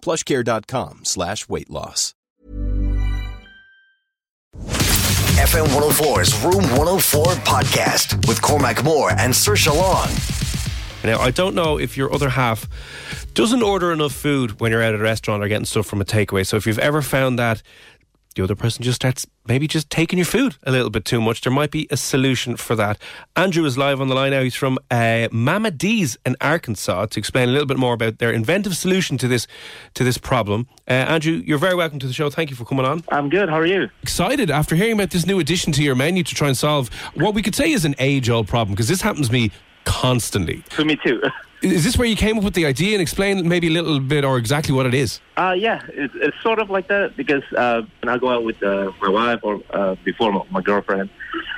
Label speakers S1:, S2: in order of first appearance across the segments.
S1: plushcare.com slash weight loss.
S2: FM 104's Room 104 podcast with Cormac Moore and Sir Long.
S3: Now, I don't know if your other half doesn't order enough food when you're out at a restaurant or getting stuff from a takeaway. So if you've ever found that the other person just starts maybe just taking your food a little bit too much. There might be a solution for that. Andrew is live on the line now. He's from uh, Mama D's in Arkansas to explain a little bit more about their inventive solution to this to this problem. Uh, Andrew, you're very welcome to the show. Thank you for coming on.
S4: I'm good. How are you?
S3: Excited after hearing about this new addition to your menu to try and solve what we could say is an age-old problem because this happens to me constantly.
S4: To me too.
S3: Is this where you came up with the idea and explain maybe a little bit or exactly what it is?
S4: Uh, yeah, it's, it's sort of like that because uh, when I go out with uh, my wife or uh, before my, my girlfriend,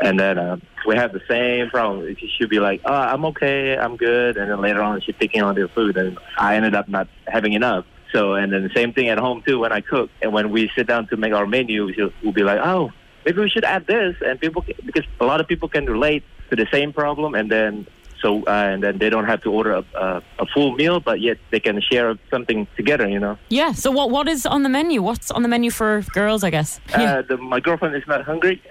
S4: and then uh, we have the same problem. She should be like, "Oh, I'm okay, I'm good," and then later on she's picking on the food, and I ended up not having enough. So, and then the same thing at home too when I cook, and when we sit down to make our menu, she'll, we'll be like, "Oh, maybe we should add this," and people because a lot of people can relate to the same problem, and then so uh, and then they don't have to order a, a, a, full meal, but yet they can share something together. You know.
S5: Yeah. So what what is on the menu? What's on the menu for girls? I guess.
S4: Uh, the, my girlfriend is not hungry,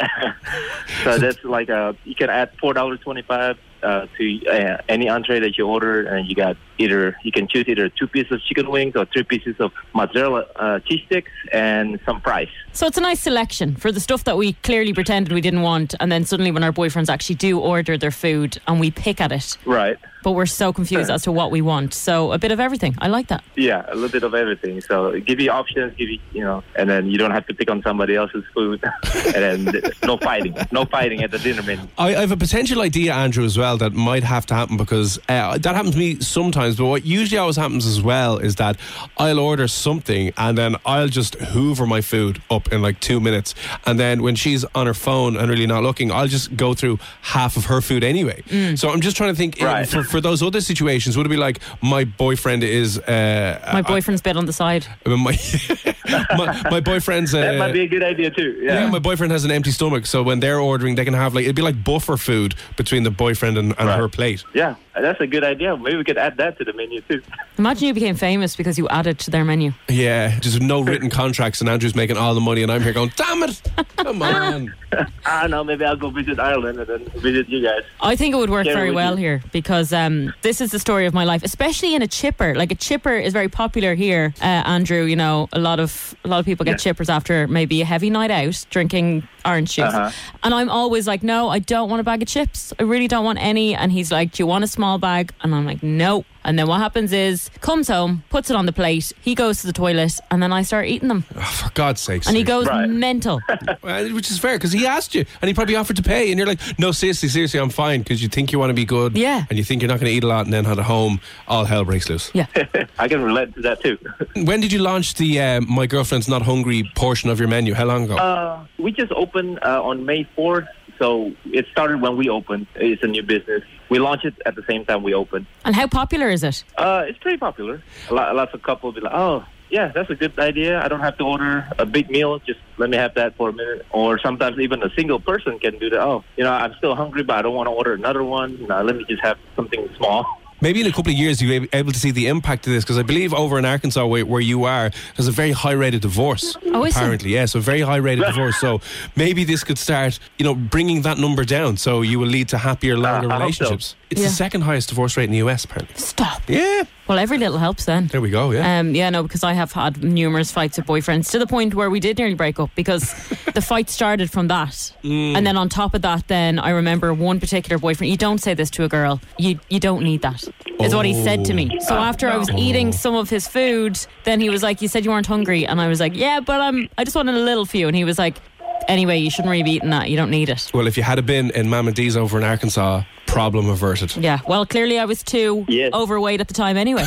S4: so that's like uh, you can add four dollars twenty five uh, to uh, any entree that you order, and you got either you can choose either two pieces of chicken wings or three pieces of mozzarella uh, cheese sticks and some fries.
S5: So it's a nice selection for the stuff that we clearly pretended we didn't want, and then suddenly when our boyfriends actually do order their food and we pick at it,
S4: right?
S5: But we're so confused as to what we want. So a bit of everything. I like that.
S4: Yeah, a little bit of everything. So give you options, give you you know, and then you don't have to pick on somebody else's food, and then no fighting, no fighting at the dinner menu.
S3: I, I have a potential idea, Andrew, as well that might have to happen because uh, that happens to me sometimes. But what usually always happens as well is that I'll order something and then I'll just hoover my food up in like two minutes, and then when she's on her phone and really not looking, I'll just go through half of her food anyway. Mm. So I'm just trying to think
S4: right.
S3: for, for those other situations, would it be like my boyfriend is uh,
S5: my boyfriend's uh, bed on the side?
S3: My, my, my, boyfriend's uh,
S4: that might be a good idea too. Yeah.
S3: yeah. my boyfriend has an empty stomach, so when they're ordering, they can have like it'd be like buffer food between the boyfriend and, and
S4: right.
S3: her plate.
S4: Yeah, that's a good idea. Maybe we could add that to the menu too.
S5: Imagine you became famous because you added to their menu.
S3: Yeah, just no written contracts, and Andrew's making all the money, and I'm here going, "Damn it, come on."
S4: I don't know. Maybe I'll go visit Ireland and then visit you guys.
S5: I think it would work very well you. here because um, this is the story of my life, especially in a chipper. Like a chipper is very popular here, uh, Andrew. You know, a lot of a lot of people get yeah. chippers after maybe a heavy night out, drinking orange juice, uh-huh. and I'm always like, "No, I don't want a bag of chips. I really don't want any." And he's like, "Do you want a small bag?" And I'm like, "No." And then what happens is comes home, puts it on the plate, he goes to the toilet, and then I start eating them.
S3: Oh, for God's sake!
S5: And he goes right. mental.
S3: Which is fair because he asked you, and he probably offered to pay, and you're like, "No, seriously, seriously, I'm fine," because you think you want to be good,
S5: yeah,
S3: and you think you're not going to eat a lot, and then at home, all hell breaks loose.
S5: Yeah,
S4: I can relate to that too.
S3: when did you launch the uh, "My Girlfriend's Not Hungry" portion of your menu? How long ago?
S4: Uh, we just opened uh, on May fourth. So it started when we opened. It's a new business. We launched it at the same time we opened.
S5: And how popular is it?
S4: Uh, it's pretty popular. A lot, lots of couples be like, "Oh, yeah, that's a good idea. I don't have to order a big meal. Just let me have that for a minute." Or sometimes even a single person can do that. Oh, you know, I'm still hungry, but I don't want to order another one. No, let me just have something small
S3: maybe in a couple of years you'll be able to see the impact of this because I believe over in Arkansas where, where, you are there's a very high rate of divorce
S5: oh,
S3: apparently. Yeah so very high rate of divorce. So maybe this could start you know bringing that number down so you will lead to happier longer uh, relationships. So. it's yeah. the second highest divorce rate in the US apparently.
S5: Stop.
S3: Yeah
S5: Well, every little helps then.
S3: There we go. Yeah.
S5: Um, yeah, no, because I have had numerous fights with boyfriends to the point where we did nearly break up because the fight started from that.
S3: Mm.
S5: And then on top of that, then I remember one particular boyfriend. You don't say this to a girl. You you don't need that. Is what he said to me. So after I was eating some of his food, then he was like, "You said you weren't hungry," and I was like, "Yeah, but I'm. I just wanted a little few." And he was like, "Anyway, you shouldn't really be eating that. You don't need it."
S3: well, if you had been in Mama D's over in Arkansas, problem averted.
S5: Yeah. Well, clearly I was too
S4: Yes.
S5: overweight at the time anyway.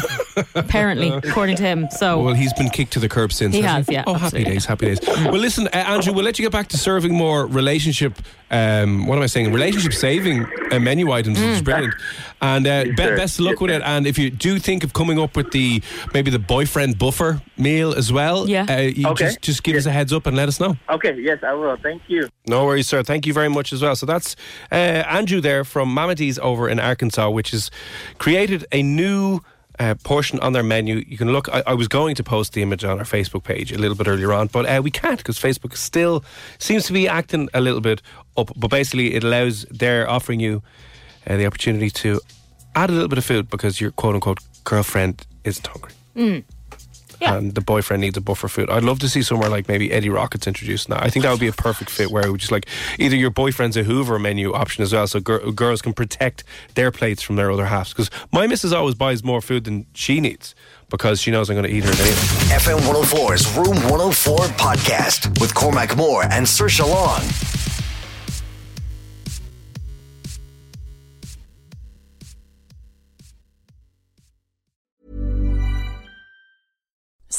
S5: apparently, according to him. So.
S3: Well, he's been kicked to the curb since.
S5: He
S3: hasn't
S5: has, yeah,
S3: Oh, happy days, happy days. Well, listen, uh, Andrew, we'll let you get back to serving more relationship. Um, what am I saying? Relationship saving uh, menu items,
S5: Mm.
S3: which is brilliant. And uh, be-
S4: sir.
S3: best of luck with it. And if you do think of coming up with the maybe the boyfriend buffer meal as well,
S5: Yeah.
S3: uh, you
S4: Okay.
S3: just just give us a heads up and let us know.
S4: Okay, yes, I will. Thank you.
S3: No worries, sir. Thank you very much as well. So that's uh, Andrew there from Over in Arkansas, which has created a new uh, portion on their menu. You can look. I, I was going to post the image on our Facebook page a little bit earlier on, but uh, we can't because Facebook still seems to be acting a little bit up. But basically, it allows they're offering you uh, the opportunity to add a little bit of food because your quote unquote girlfriend isn't hungry.
S5: Yeah.
S3: And the boyfriend needs a buffer food. I'd love to see somewhere like maybe Eddie Rockets introduced now. I think that would be a perfect fit where it would just like either your boyfriend's a Hoover menu option as well, so gir- girls can protect their plates from their other halves. Because my missus always buys more food than she needs because she knows I'm going to eat her anyway.
S2: FM 104's Room 104 podcast with Cormac Moore and Sir Long.